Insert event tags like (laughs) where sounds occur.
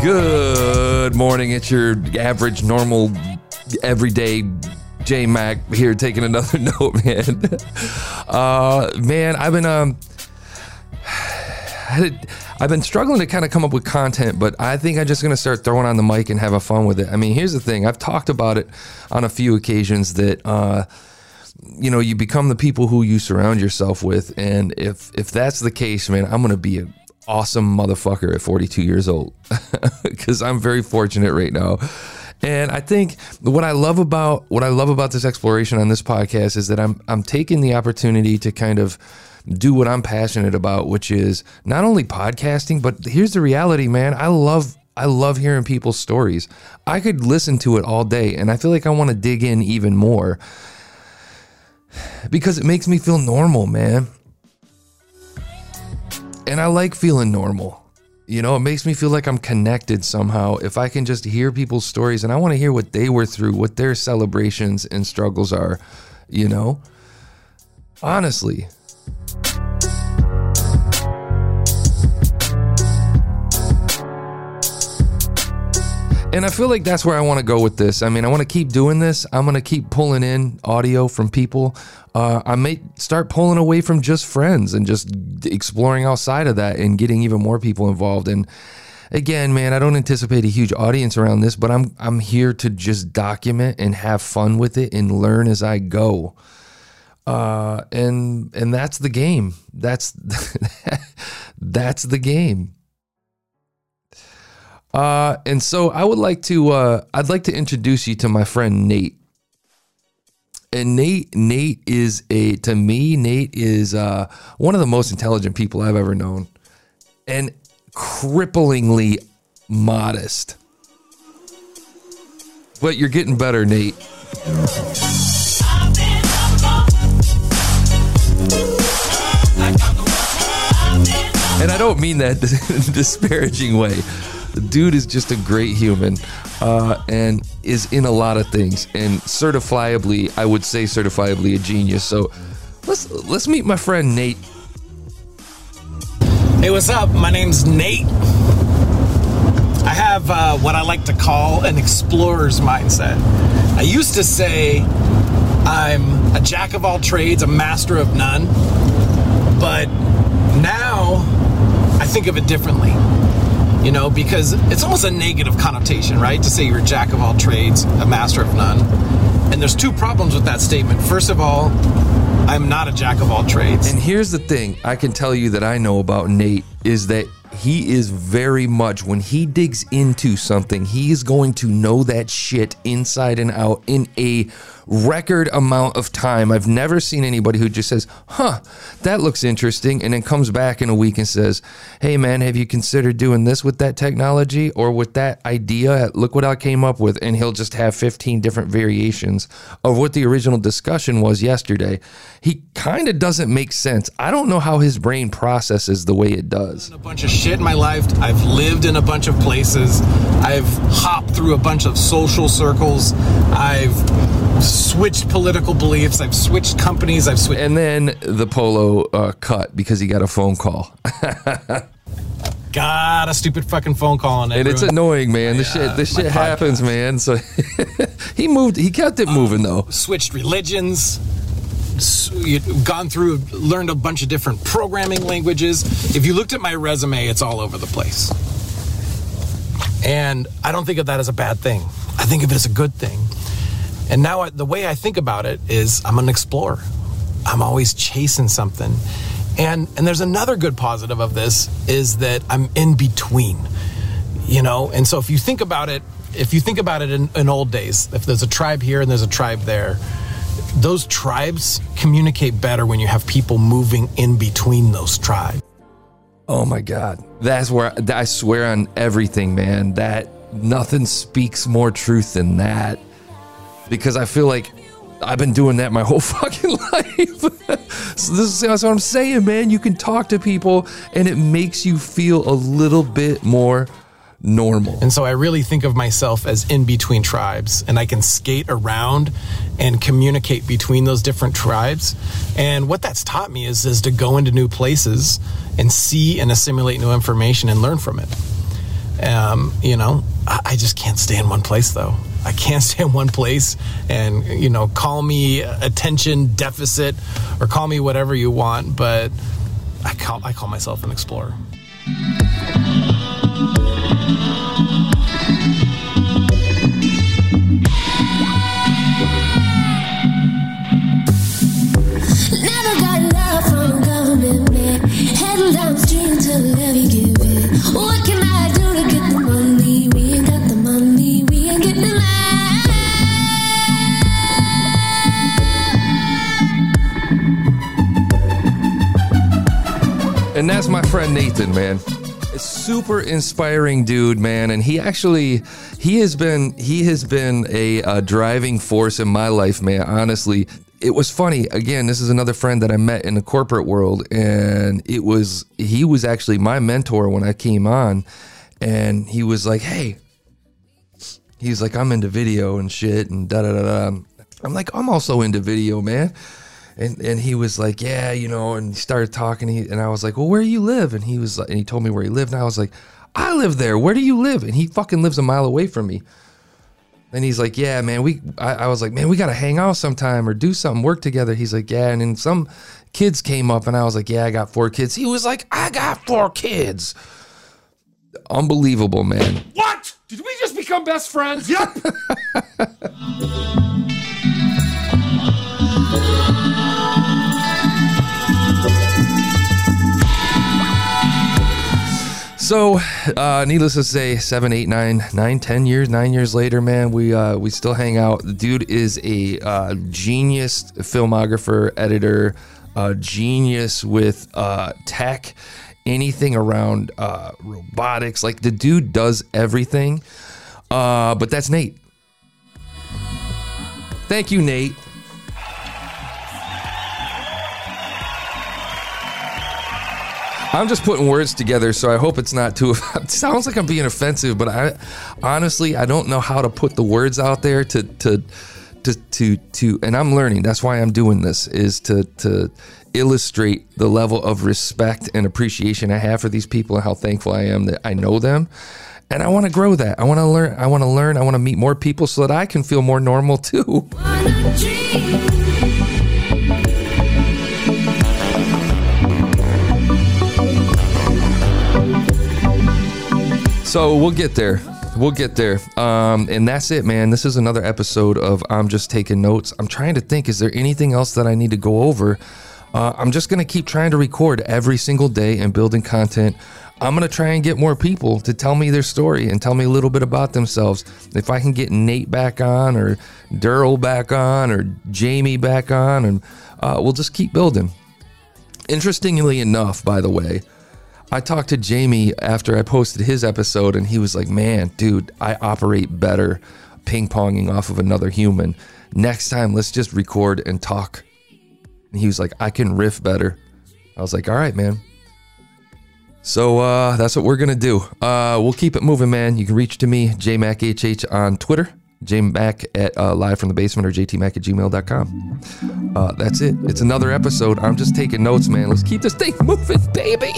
Good morning. It's your average, normal, everyday J Mac here taking another (laughs) note, man. Uh, man, I've been um, (sighs) I've been struggling to kind of come up with content, but I think I'm just gonna start throwing on the mic and having fun with it. I mean, here's the thing: I've talked about it on a few occasions that uh, you know you become the people who you surround yourself with, and if if that's the case, man, I'm gonna be a awesome motherfucker at 42 years old (laughs) because I'm very fortunate right now. And I think what I love about what I love about this exploration on this podcast is that I'm I'm taking the opportunity to kind of do what I'm passionate about, which is not only podcasting, but here's the reality, man. I love I love hearing people's stories. I could listen to it all day and I feel like I want to dig in even more because it makes me feel normal, man. And I like feeling normal. You know, it makes me feel like I'm connected somehow if I can just hear people's stories and I want to hear what they were through, what their celebrations and struggles are, you know? Honestly. And I feel like that's where I want to go with this. I mean, I want to keep doing this. I'm going to keep pulling in audio from people. Uh, I may start pulling away from just friends and just exploring outside of that and getting even more people involved. And again, man, I don't anticipate a huge audience around this, but I'm I'm here to just document and have fun with it and learn as I go. Uh, and and that's the game. That's (laughs) that's the game. Uh, and so I would like to uh, I'd like to introduce you to my friend Nate. And Nate Nate is a to me Nate is uh, one of the most intelligent people I've ever known, and cripplingly modest. But you're getting better, Nate. And I don't mean that (laughs) disparaging way. The dude is just a great human uh, and is in a lot of things and certifiably, I would say certifiably a genius. So let's let's meet my friend Nate. Hey, what's up? My name's Nate. I have uh, what I like to call an explorer's mindset. I used to say I'm a jack of all trades, a master of none, but now I think of it differently. You know, because it's almost a negative connotation, right? To say you're a jack of all trades, a master of none. And there's two problems with that statement. First of all, I'm not a jack of all trades. And here's the thing I can tell you that I know about Nate is that he is very much, when he digs into something, he is going to know that shit inside and out in a record amount of time. I've never seen anybody who just says, huh, that looks interesting, and then comes back in a week and says, hey man, have you considered doing this with that technology or with that idea? Look what I came up with. And he'll just have 15 different variations of what the original discussion was yesterday. He kind of doesn't make sense. I don't know how his brain processes the way it does. A bunch of shit in my life. I've lived in a bunch of places. I've hopped through a bunch of social circles. I've switched political beliefs. I've switched companies. I've switched. And then the polo uh, cut because he got a phone call. (laughs) got a stupid fucking phone call on it. And it's annoying, man. This shit, this shit happens, man. So (laughs) he moved. He kept it moving though. Switched religions. Gone through, learned a bunch of different programming languages. If you looked at my resume, it's all over the place. And I don't think of that as a bad thing. I think of it as a good thing. And now I, the way I think about it is I'm an explorer. I'm always chasing something. And and there's another good positive of this is that I'm in between. You know, and so if you think about it, if you think about it in, in old days, if there's a tribe here and there's a tribe there, those tribes communicate better when you have people moving in between those tribes. Oh my God. That's where I swear on everything, man. That nothing speaks more truth than that because I feel like I've been doing that my (laughs) whole fucking life. (laughs) so this is what I'm saying, man. You can talk to people and it makes you feel a little bit more normal. And so I really think of myself as in between tribes and I can skate around and communicate between those different tribes. And what that's taught me is is to go into new places and see and assimilate new information and learn from it. Um, you know, I just can't stay in one place though. I can't (laughs) stay in one place and, you know, call me attention deficit or call me whatever you want, but I call, I call myself an explorer. And that's my friend Nathan, man. A super inspiring dude, man. And he actually, he has been, he has been a, uh driving force in my life, man. Honestly, it was funny. Again, this is another friend that I met in the corporate world, and it was he was actually my mentor when I came on, and he was like, "Hey," he's like, "I'm into video and shit and da da da da." I'm like, "I'm also into video, man." And and he was like, yeah, you know, and he started talking, he, and I was like, well, where do you live? And he was like, and he told me where he lived, and I was like, I live there. Where do you live? And he fucking lives a mile away from me. And he's like, yeah, man, we. I, I was like, man, we gotta hang out sometime or do something, work together. He's like, yeah, and then some kids came up, and I was like, yeah, I got four kids. He was like, I got four kids. Unbelievable, man. What? Did we just become best friends? Yep. (laughs) So, uh, needless to say, seven, eight, nine, nine, ten years, nine years later, man, we uh, we still hang out. The dude is a uh, genius filmographer, editor, uh, genius with uh, tech, anything around uh, robotics. Like the dude does everything. Uh, but that's Nate. Thank you, Nate. I'm just putting words together, so I hope it's not too. (laughs) It sounds like I'm being offensive, but I honestly I don't know how to put the words out there to to to to to. And I'm learning. That's why I'm doing this is to to illustrate the level of respect and appreciation I have for these people and how thankful I am that I know them. And I want to grow that. I want to learn. I want to learn. I want to meet more people so that I can feel more normal too. So we'll get there. We'll get there. Um, and that's it, man. This is another episode of I'm just taking notes. I'm trying to think, is there anything else that I need to go over? Uh, I'm just going to keep trying to record every single day and building content. I'm going to try and get more people to tell me their story and tell me a little bit about themselves. If I can get Nate back on or Daryl back on or Jamie back on, and uh, we'll just keep building. Interestingly enough, by the way, I talked to Jamie after I posted his episode, and he was like, Man, dude, I operate better ping ponging off of another human. Next time, let's just record and talk. And he was like, I can riff better. I was like, All right, man. So uh, that's what we're going to do. Uh, we'll keep it moving, man. You can reach to me, JMacHH on Twitter, JMac at uh, live from the basement or JTMac at gmail.com. Uh, that's it. It's another episode. I'm just taking notes, man. Let's keep this thing moving, baby.